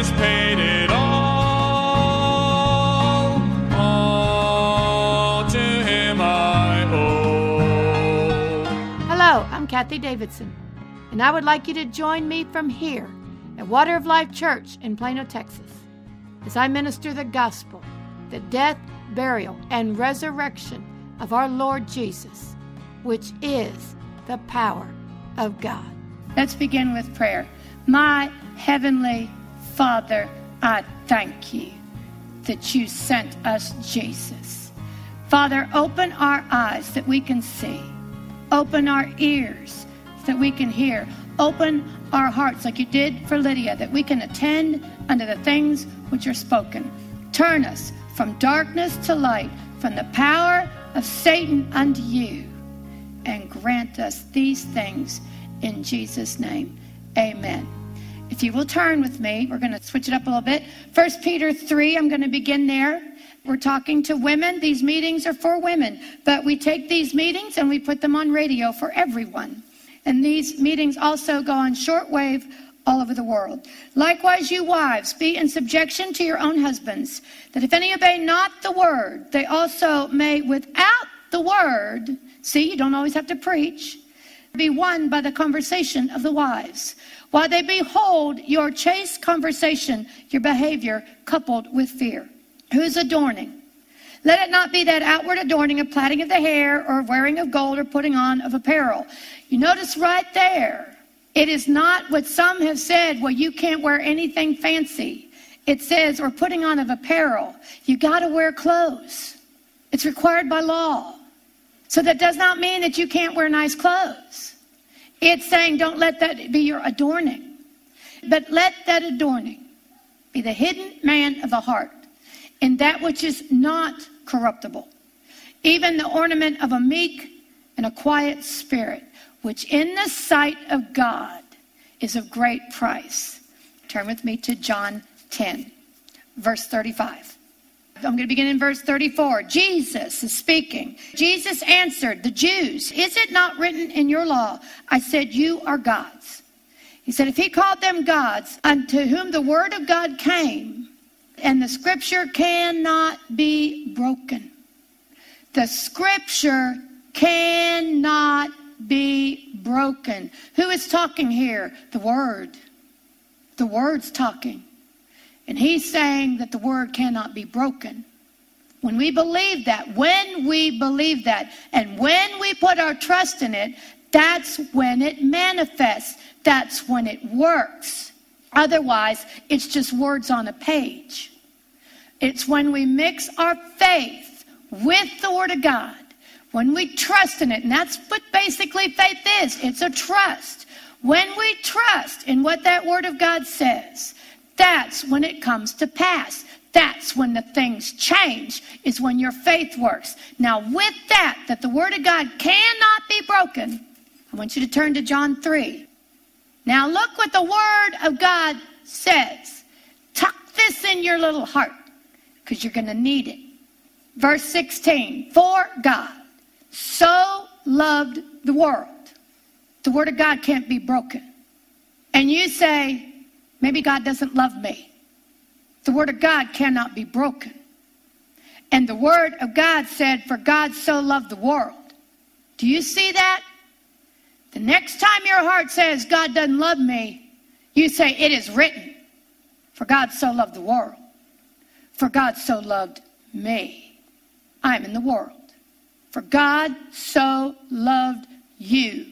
Jesus paid it all. All to him I owe. Hello, I'm Kathie Davidson, and I would like you to join me from here at Water of Life Church in Plano, Texas, as I minister the gospel, the death, burial, and resurrection of our Lord Jesus, which is the power of God. Let's begin with prayer. My heavenly Father, I thank you that you sent us Jesus. Father, open our eyes that we can see, open our ears that we can hear, open our hearts like you did for Lydia, that we can attend unto the things which are spoken. Turn us from darkness to light, from the power of Satan unto you, and grant us these things in Jesus' name. Amen. If you will turn with me, we're going to switch it up a little bit. First Peter 3, I'm going to begin there. We're talking to women. These meetings are for women, but we take these meetings and we put them on radio for everyone. And these meetings also go on shortwave all over the world. Likewise, you wives, be in subjection to your own husbands, that if any obey not the word, they also may without the word, see, you don't always have to preach, be won by the conversation of the wives, while they behold your chaste conversation, your behavior coupled with fear. Who's adorning? Let it not be that outward adorning of plaiting of the hair or wearing of gold or putting on of apparel. You notice right there, it is not what some have said, well, you can't wear anything fancy. It says, or putting on of apparel. You got to wear clothes. It's required by law. So that does not mean that you can't wear nice clothes. It's saying don't let that be your adorning, but let that adorning be the hidden man of the heart in that which is not corruptible, even the ornament of a meek and a quiet spirit, which in the sight of God is of great price. Turn with me to John 10, verse 35. I'm going to begin in verse 34. Jesus is speaking. Jesus answered the Jews, Is it not written in your law? I said, You are gods. He said, If he called them gods, unto whom the word of God came, and the scripture cannot be broken. The scripture cannot be broken. Who is talking here? The word. The word's talking. And he's saying that the word cannot be broken. When we believe that, when we believe that, and when we put our trust in it, that's when it manifests. That's when it works. Otherwise, it's just words on a page. It's when we mix our faith with the Word of God, when we trust in it, and that's what basically faith is it's a trust. When we trust in what that Word of God says, that's when it comes to pass. That's when the things change, is when your faith works. Now, with that, that the Word of God cannot be broken, I want you to turn to John 3. Now, look what the Word of God says. Tuck this in your little heart because you're going to need it. Verse 16 For God so loved the world. The Word of God can't be broken. And you say, maybe God doesn't love me. The Word of God cannot be broken. And the Word of God said, For God so loved the world. Do you see that? The next time your heart says, God doesn't love me, you say, It is written, For God so loved the world. For God so loved me. I'm in the world. For God so loved you.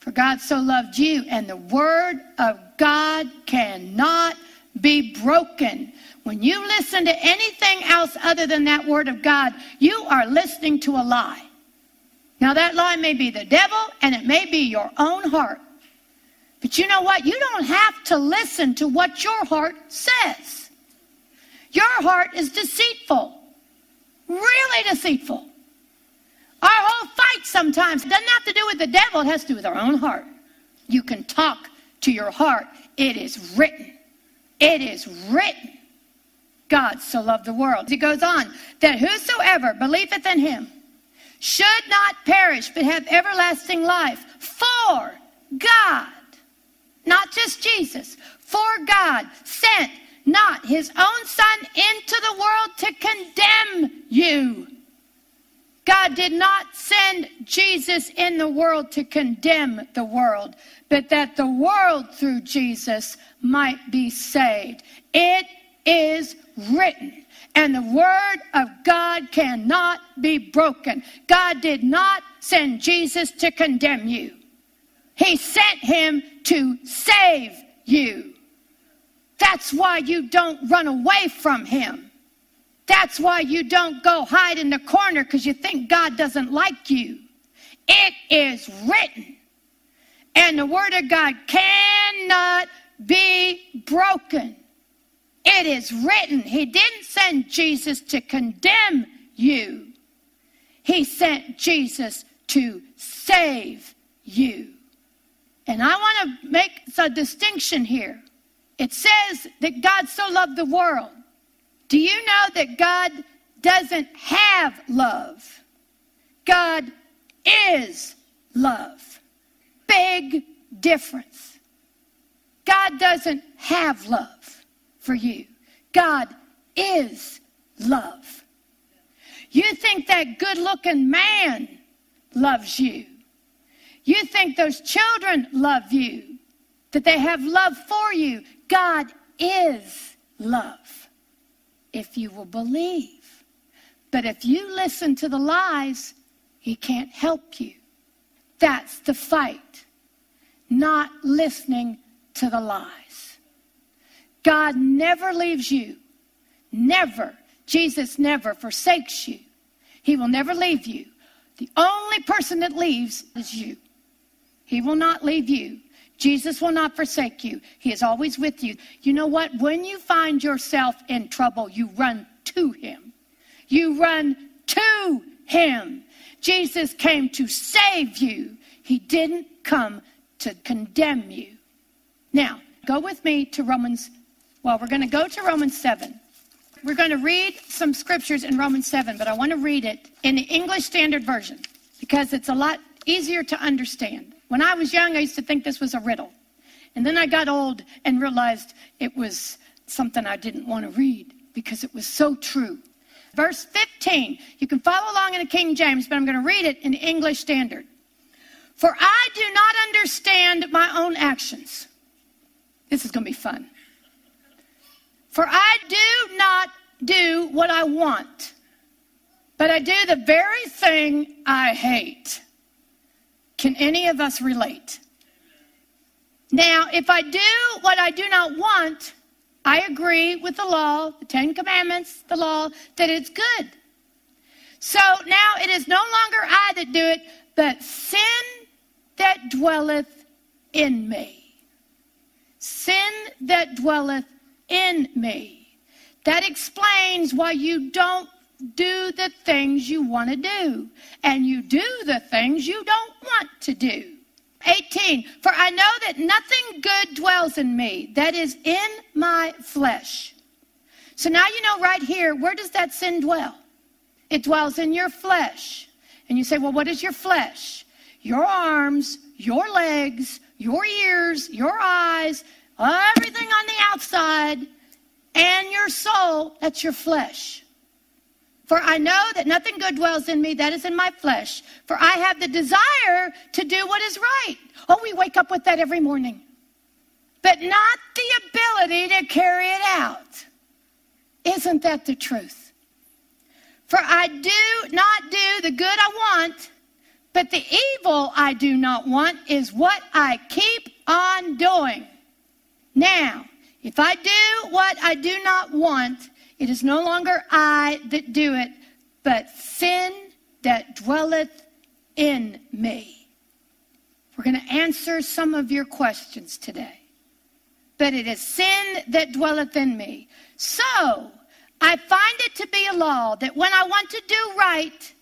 For God so loved you. And the word of God cannot be broken. When you listen to anything else other than that word of God, you are listening to a lie. Now, that lie may be the devil and it may be your own heart. But you know what? You don't have to listen to what your heart says. Your heart is deceitful, really deceitful. Our whole fight sometimes doesn't have to do with the devil, it has to do with our own heart. You can talk to your heart. It is written. It is written. God so loved the world. He goes on, that whosoever believeth in him should not perish, but have everlasting life. For God, not not just Jesus, for God sent not his own son into the world to condemn you. God did not send Jesus in the world to condemn the world, but that the world through Jesus might be saved. It is written. And the word of God cannot be broken. God did not send Jesus to condemn you. He sent him to save you. That's why you don't run away from him. That's why you don't go hide in the corner because you think God doesn't like you. It is written. And the word of God cannot be broken. It is written. He didn't send Jesus to condemn you. He sent Jesus to save you. And I want to make a distinction here. It says that God so loved the world. Do you know that God doesn't have love? God is love. Big difference. God doesn't have love for you. God is love. You think that good looking man loves you. You think those children love you, that they have love for you. God is love if you will believe. But if you listen to the lies, He can't help you. That's the fight, not listening to the lies. God never leaves you, never. Jesus never forsakes you. He will never leave you. The only person that leaves is you. He will not leave you. Jesus will not forsake you. He is always with you. You know what? When you find yourself in trouble, you run to him. You run to him. Jesus came to save you. He didn't come to condemn you. Now, go with me to Romans. Well, we're going to go to Romans 7. We're going to read some scriptures in Romans 7, but I want to read it in the English Standard Version because it's a lot easier to understand. When I was young, I used to think this was a riddle. And then I got old and realized it was something I didn't want to read because it was so true. Verse 15, you can follow along in the King James, but I'm going to read it in English Standard. For I do not understand my own actions. This is going to be fun. For I do not do what I want, but I do the very thing I hate. Can any of us relate? Now, if I do what I do not want, I agree with the law, the Ten Commandments, the law, that it's good. So now it is no longer I that do it, but sin that dwelleth in me. Sin that dwelleth in me. That explains why you don't do the things you want to do, and you do the things you don't want to do. 18, for I know that nothing good dwells in me, that is in my flesh. So now you know right here, where does that sin dwell? It dwells in your flesh. And you say, well, what is your flesh? Your arms, your legs, your ears, your eyes, everything on the outside, and your soul, that's your flesh. For I know that nothing good dwells in me, that is in my flesh. For I have the desire to do what is right. Oh, we wake up with that every morning. But not the ability to carry it out. Isn't that the truth? For I do not do the good I want, but the evil I do not want is what I keep on doing. Now, if I do what I do not want, it is no longer I that do it, but sin that dwelleth in me. We're going to answer some of your questions today. But it is sin that dwelleth in me. So I find it to be a law that when I want to do right,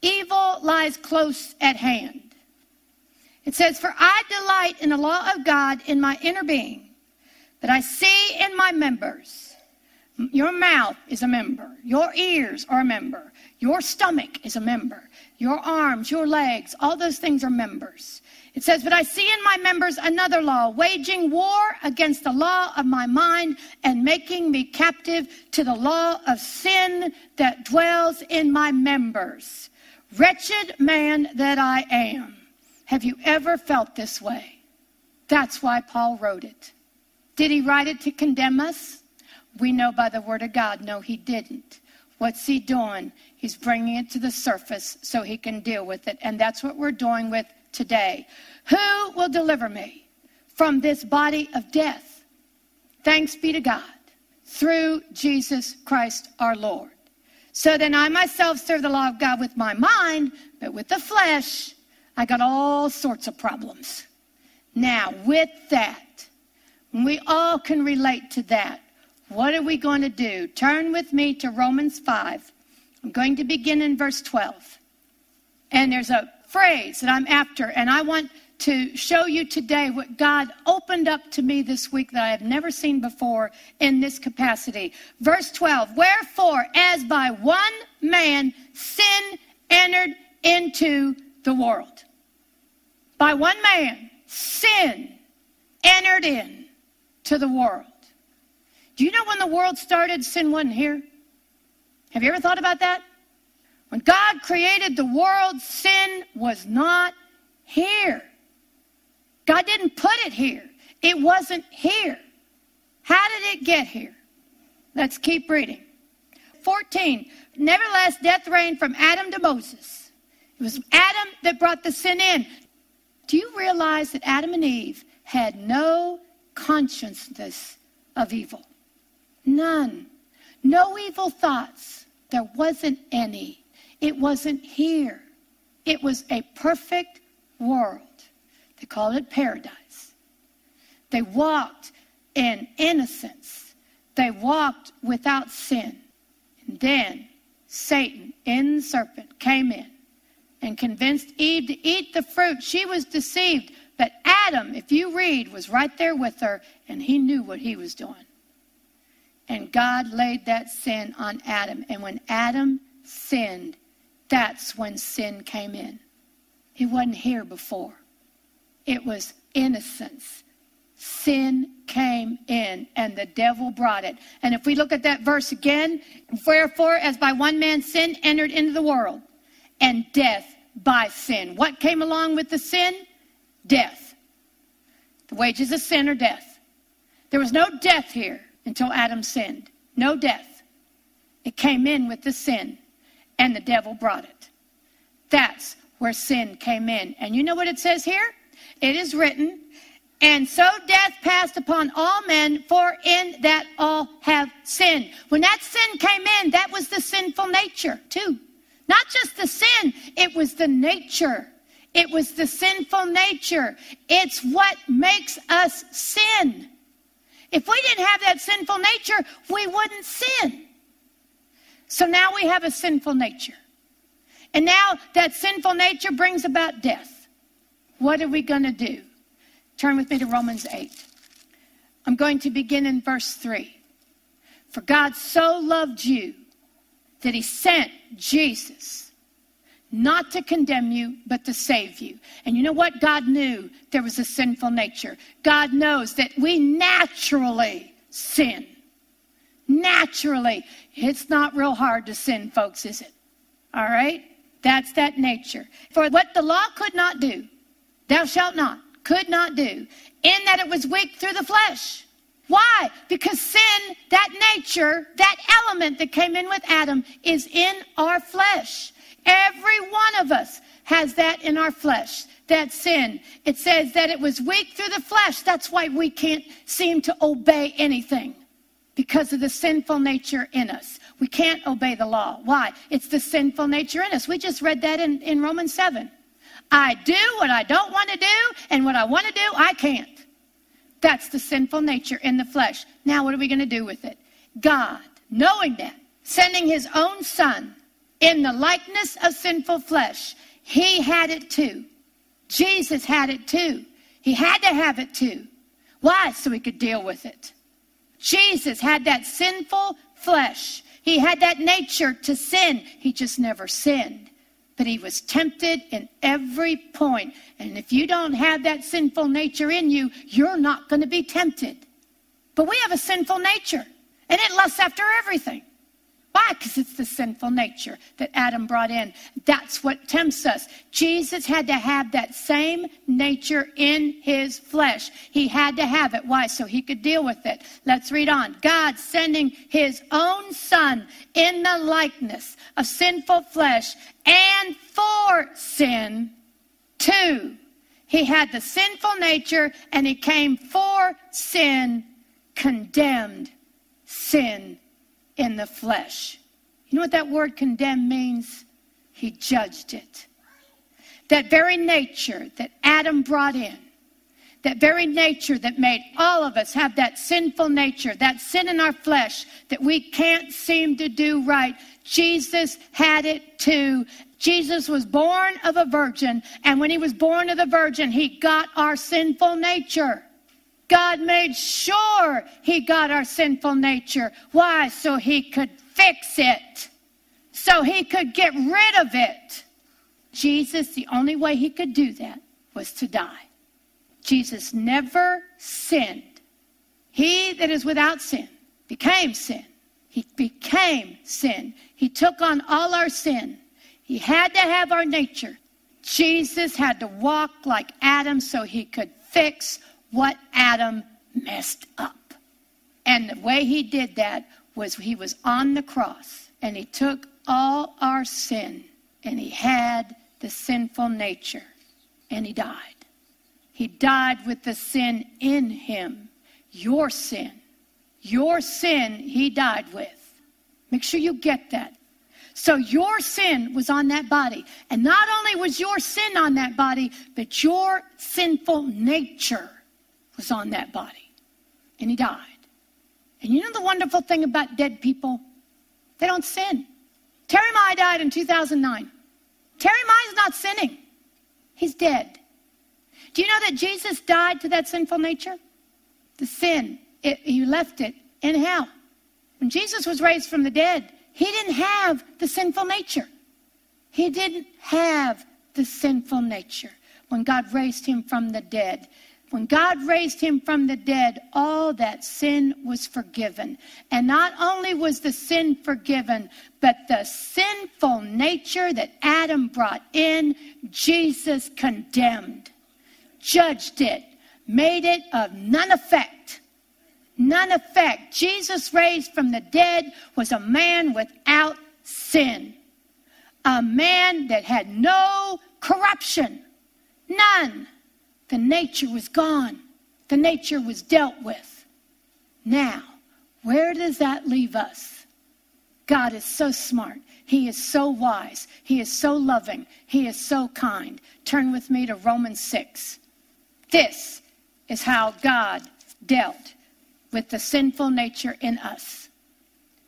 evil lies close at hand. It says, For I delight in the law of God in my inner being, but I see in my members your mouth is a member. Your ears are a member. Your stomach is a member. Your arms, your legs, all those things are members. It says, But I see in my members another law, waging war against the law of my mind and making me captive to the law of sin that dwells in my members. Wretched man that I am. Have you ever felt this way? That's why Paul wrote it. Did he write it to condemn us? We know by the word of God, no, he didn't. What's he doing? He's bringing it to the surface so he can deal with it. And that's what we're doing with today. Who will deliver me from this body of death? Thanks be to God through Jesus Christ our Lord. So then I myself serve the law of God with my mind, but with the flesh, I got all sorts of problems. Now, with that, we all can relate to that. What are we going to do? Turn with me to Romans 5. I'm going to begin in verse 12. And there's a phrase that I'm after, and I want to show you today what God opened up to me this week that I have never seen before in this capacity. Verse 12 Wherefore, as by one man sin entered into the world, by one man sin entered in to the world. Do you know when the world started, sin wasn't here? Have you ever thought about that? When God created the world, sin was not here. God didn't put it here. It wasn't here. How did it get here? Let's keep reading. 14. Nevertheless, death reigned from Adam to Moses. It was Adam that brought the sin in. Do you realize that Adam and Eve had no consciousness of evil? None. No evil thoughts. There wasn't any. It wasn't here. It was a perfect world. They called it paradise. They walked in innocence. They walked without sin. And then Satan, in the serpent, came in and convinced Eve to eat the fruit. She was deceived. But Adam, if you read, was right there with her, and he knew what he was doing. And God laid that sin on Adam. And when Adam sinned, that's when sin came in. It wasn't here before, it was innocence. Sin came in and the devil brought it. And if we look at that verse again, wherefore, as by one man sin entered into the world, and death by sin. What came along with the sin? Death. The wages of sin are death. There was no death here until Adam sinned. No death. It came in with the sin and the devil brought it. That's where sin came in. And you know what it says here? It is written, and so death passed upon all men, for in that all have sinned. When that sin came in, that was the sinful nature, too. Not just the sin, it was the nature. It was the sinful nature. It's what makes us sin. If we didn't have that sinful nature, we wouldn't sin. So now we have a sinful nature. And now that sinful nature brings about death. What are we going to do? Turn with me to Romans 8. I'm going to begin in verse 3. For God so loved you that he sent Jesus not to condemn you, but to save you. And you know what? God knew there was a sinful nature. God knows that we naturally sin. Naturally. It's not real hard to sin, folks, is it? All right? That's that nature. For what the law could not do, thou shalt not, could not do, in that it was weak through the flesh. Why? Because sin, that nature, that element that came in with Adam, is in our flesh. Every one of us has that in our flesh, that sin. It says that it was weak through the flesh. That's why we can't seem to obey anything because of the sinful nature in us. We can't obey the law. Why? It's the sinful nature in us. We just read that in, in Romans 7. I do what I don't want to do, and what I want to do, I can't. That's the sinful nature in the flesh. Now, what are we going to do with it? God, knowing that, sending his own son in the likeness of sinful flesh, he had it too. Jesus had it too. He had to have it too. Why? So he could deal with it. Jesus had that sinful flesh. He had that nature to sin. He just never sinned but he was tempted in every point. And if you don't have that sinful nature in you, you're not going to be tempted. But we have a sinful nature, and it lusts after everything. Why? Because it's the sinful nature that Adam brought in. That's what tempts us. Jesus had to have that same nature in his flesh. He had to have it. Why? So he could deal with it. Let's read on. God sending his own son in the likeness of sinful flesh and for sin. Two, he had the sinful nature and he came for sin, condemned sin in the flesh. You know what that word condemn means? He judged it. That very nature that Adam brought in, that very nature that made all of us have that sinful nature, that sin in our flesh that we can't seem to do right, Jesus had it too. Jesus was born of a virgin, and when he was born of the virgin, he got our sinful nature. God made sure he got our sinful nature. Why? So he could fix it, so he could get rid of it. Jesus, the only way he could do that was to die. Jesus never sinned. He that is without sin became sin. He became sin. He took on all our sin. He had to have our nature. Jesus had to walk like Adam so he could fix what Adam messed up. And the way he did that was he was on the cross and he took all our sin and he had the sinful nature and he died. He died with the sin in him, your sin. Your sin he died with. Make sure you get that. So your sin was on that body. And not only was your sin on that body, but your sinful nature was on that body. And he died. And you know the wonderful thing about dead people? They don't sin. Terry Mai died in 2009. Terry Mai's not sinning. He's dead. Do you know that Jesus died to that sinful nature? The sin, it, he left it in hell. When Jesus was raised from the dead, he didn't have the sinful nature. He didn't have the sinful nature when God raised him from the dead. When God raised him from the dead, all that sin was forgiven. And not only was the sin forgiven, but the sinful nature that Adam brought in, Jesus condemned, judged it, made it of none effect. None effect. Jesus raised from the dead was a man without sin, a man that had no corruption, none. The nature was gone, the nature was dealt with. Now, where does that leave us? God is so smart. He is so wise. He is so loving. He is so kind. Turn with me to Romans 6. This is how God dealt with the sinful nature in us.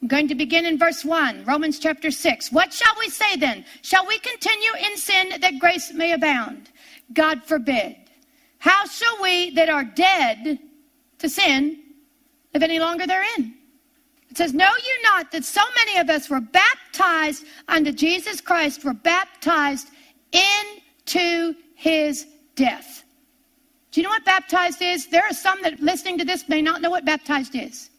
I'm going to begin in verse 1, Romans chapter 6. What shall we say then? Shall we continue in sin that grace may abound? God forbid. How shall we that are dead to sin live any longer therein? It says, Know you not that so many of us were baptized unto Jesus Christ, were baptized into his death. Do you know what baptized is? There are some that listening to this may not know what baptized is.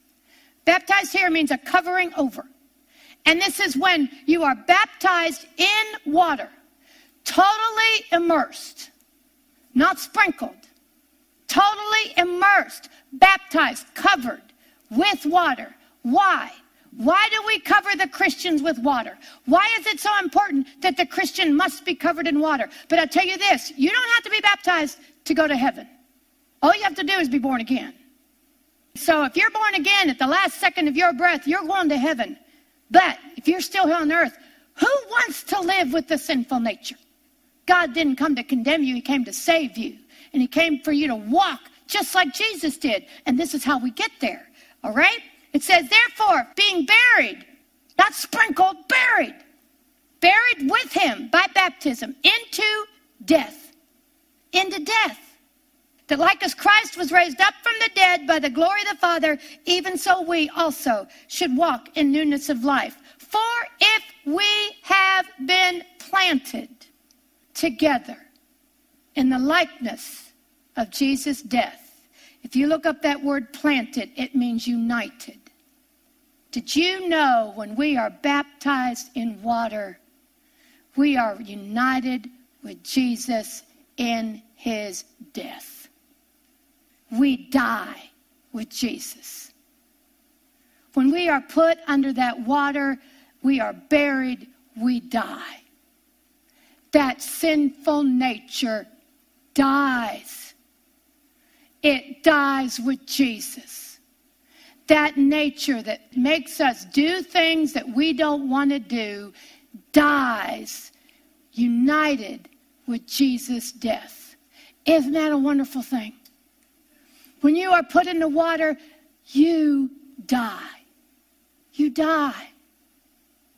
Baptized here means a covering over. And this is when you are baptized in water, totally immersed not sprinkled, totally immersed, baptized, covered with water. Why? Why do we cover the Christians with water? Why is it so important that the Christian must be covered in water? But I'll tell you this you don't have to be baptized to go to heaven. All you have to do is be born again. So if you're born again at the last second of your breath, you're going to heaven. But if you're still here on earth, who wants to live with the sinful nature? God didn't come to condemn you, He came to save you. And He came for you to walk just like Jesus did. And this is how we get there. All right? It says, therefore, being buried, not sprinkled, buried, buried with Him by baptism into death. Into death. That like as Christ was raised up from the dead by the glory of the Father, even so we also should walk in newness of life. For if we have been planted together in the likeness of Jesus' death. If you look up that word planted, it means united. Did you know when we are baptized in water, we are united with Jesus in his death? We die with Jesus. When we are put under that water, we are buried, we die. That sinful nature dies. It dies with Jesus. That nature that makes us do things that we don't want to do dies united with Jesus' death. Isn't that a wonderful thing? When you are put in the water, you die. You die.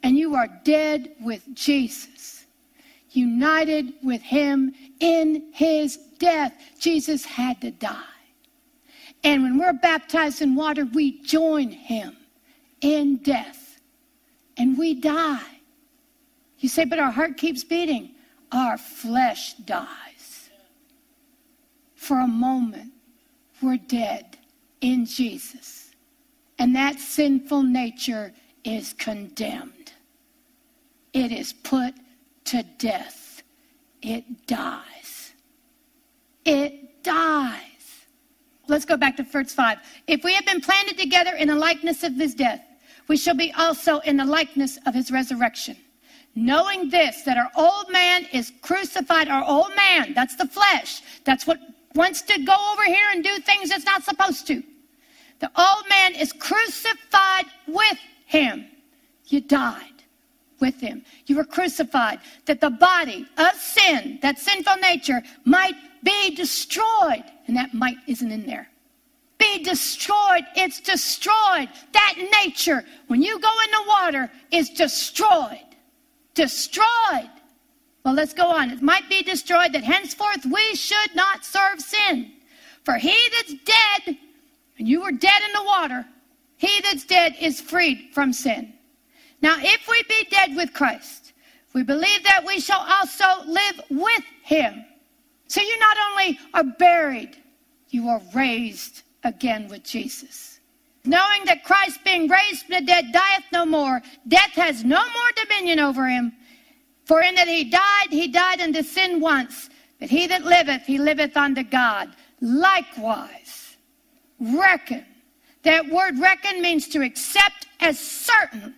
And you are dead with Jesus, united with him in his death. Jesus had to die. And when we're baptized in water, we join him in death. And we die. You say, but our heart keeps beating. Our flesh dies. For a moment, we're dead in Jesus. And that sinful nature is condemned. It is put to death. It dies. It dies. Let's go back to verse 5. If we have been planted together in the likeness of his death, we shall be also in the likeness of his resurrection. Knowing this, that our old man is crucified, our old man, that's the flesh, that's what wants to go over here and do things it's not supposed to. The old man is crucified with him. You died with him. You were crucified that the body of sin, that sinful nature, might be destroyed. And that might isn't in there. Be destroyed. It's destroyed. That nature, when you go in the water, is destroyed. Destroyed. Well, let's go on. It might be destroyed that henceforth we should not serve sin. For he that's dead and you were dead in the water, he that's dead is freed from sin. Now, if we be dead with Christ, we believe that we shall also live with him. So you not only are buried, you are raised again with Jesus. Knowing that Christ, being raised from the dead, dieth no more, death has no more dominion over him. For in that he died, he died unto sin once, but he that liveth, he liveth unto God. Likewise, reckon. That word reckon means to accept as certain.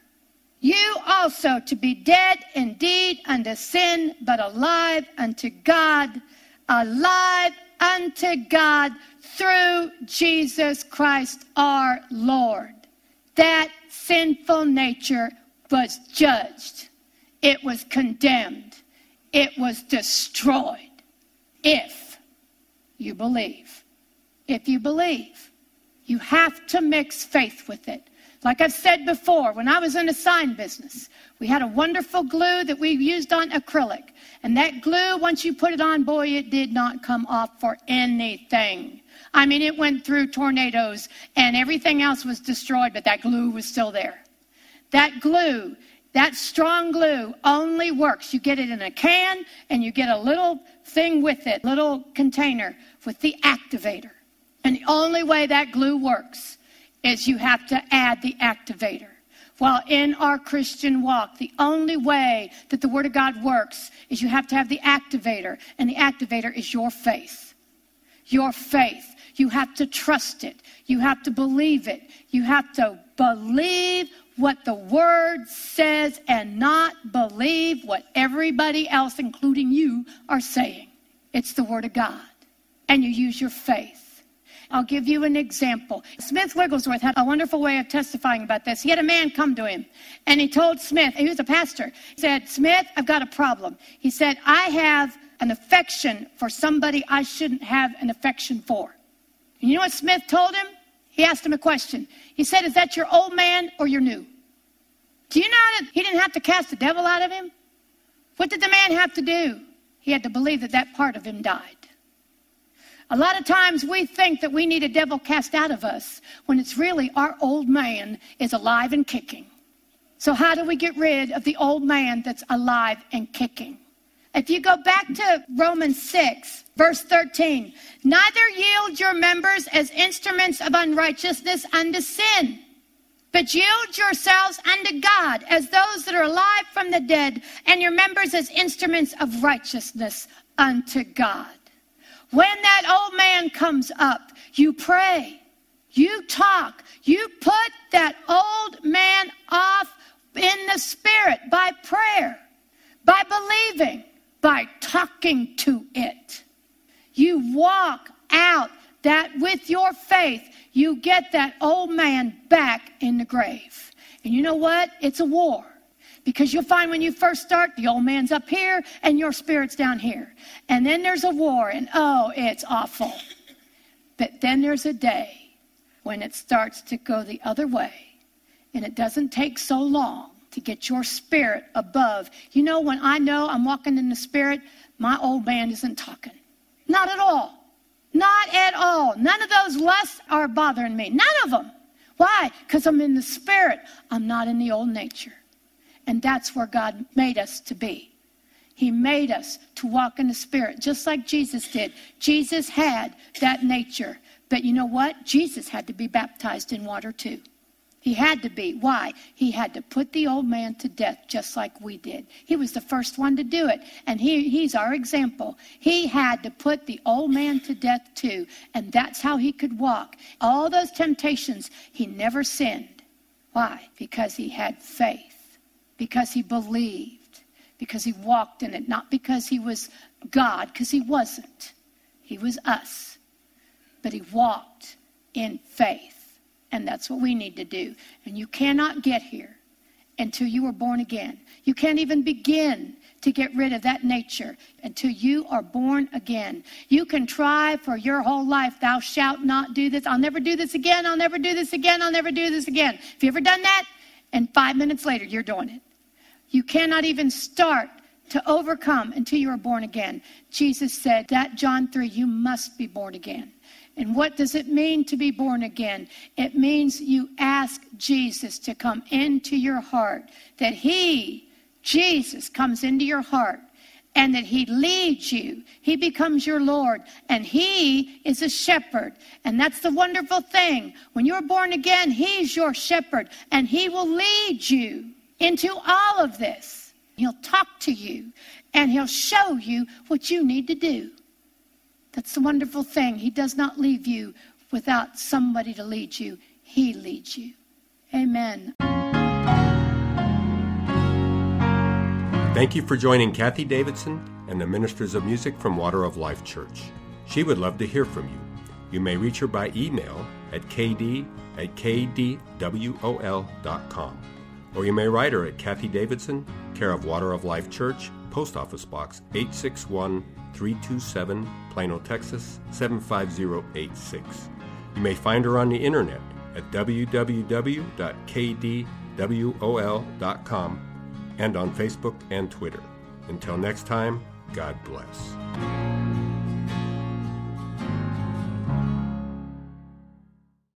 You also to be dead indeed unto sin, but alive unto God, alive unto God through Jesus Christ our Lord. That sinful nature was judged, it was condemned, it was destroyed. If you believe. If you believe. You have to mix faith with it. Like I've said before, when I was in the sign business, we had a wonderful glue that we used on acrylic. And that glue, once you put it on, boy, it did not come off for anything. I mean, it went through tornadoes and everything else was destroyed, but that glue was still there. That glue, that strong glue only works. You get it in a can and you get a little thing with it, little container with the activator. And the only way that glue works is you have to add the activator. While in our Christian walk, the only way that the Word of God works is you have to have the activator, and the activator is your faith. Your faith. You have to trust it. You have to believe it. You have to believe what the Word says and not believe what everybody else, including you, are saying. It's the Word of God. And you use your faith. I'll give you an example. Smith Wigglesworth had a wonderful way of testifying about this. He had a man come to him and he told Smith, he was a pastor, he said, Smith, I've got a problem. He said, I have an affection for somebody I shouldn't have an affection for. And you know what Smith told him? He asked him a question. He said, Is that your old man or your new? Do you know that he didn't have to cast the devil out of him? What did the man have to do? He had to believe that that part of him died. A lot of times we think that we need a devil cast out of us when it's really our old man is alive and kicking. So, how do we get rid of the old man that's alive and kicking? If you go back to Romans 6, verse 13, neither yield your members as instruments of unrighteousness unto sin, but yield yourselves unto God as those that are alive from the dead, and your members as instruments of righteousness unto God. When that old man comes up, you pray, you talk, you put that old man off in the spirit by prayer, by believing by talking to it. You walk out that with your faith, you get that old man back in the grave. And you know what? It's a war. Because you'll find when you first start, the old man's up here and your spirit's down here. And then there's a war, and oh, it's awful. But then there's a day when it starts to go the other way. And it doesn't take so long to get your spirit above. You know, when I know I'm walking in the spirit, my old man isn't talking. Not at all. Not at all. None of those lusts are bothering me. None of them. Why? Because I'm in the spirit. I'm not in the old nature. And that's where God made us to be. He made us to walk in the spirit, just like Jesus did. Jesus had that nature. But you know what? Jesus had to be baptized in water too. He had to be. Why? He had to put the old man to death just like we did. He was the first one to do it. And he, he's our example. He had to put the old man to death too. And that's how he could walk. All those temptations, he never sinned. Why? Because he had faith, because he believed, because he walked in it, not because he was God, because he wasn't. He was us. But he walked in faith. And that's what we need to do. And you cannot get here until you are born again. You can't even begin to get rid of that nature until you are born again. You can try for your whole life, thou shalt not do this. I'll never do this again. I'll never do this again. I'll never do this again. Have you ever done that? And five minutes later, you're doing it. You cannot even start to overcome until you are born again. Jesus said that, John 3, you must be born again. And what does it mean to be born again? It means you ask Jesus to come into your heart, that He, Jesus, comes into your heart and that he leads you. He becomes your Lord, and he is a shepherd. And that's the wonderful thing. When you're born again, he's your shepherd, and he will lead you into all of this. He'll talk to you, and he'll show you what you need to do. That's the wonderful thing. He does not leave you without somebody to lead you, He leads you. Amen. Thank you for joining Kathie Davidson and the Ministers of Music from Water of Life Church. She would love to hear from you. You may reach her by email at kd at kdwol.com. Or you may write her at Kathie Davidson, care of Water of Life Church, Post Office Box 861 327, Plano, Texas 75086. You may find her on the internet at www.kdwol.com and on Facebook and Twitter. Until next time, God bless.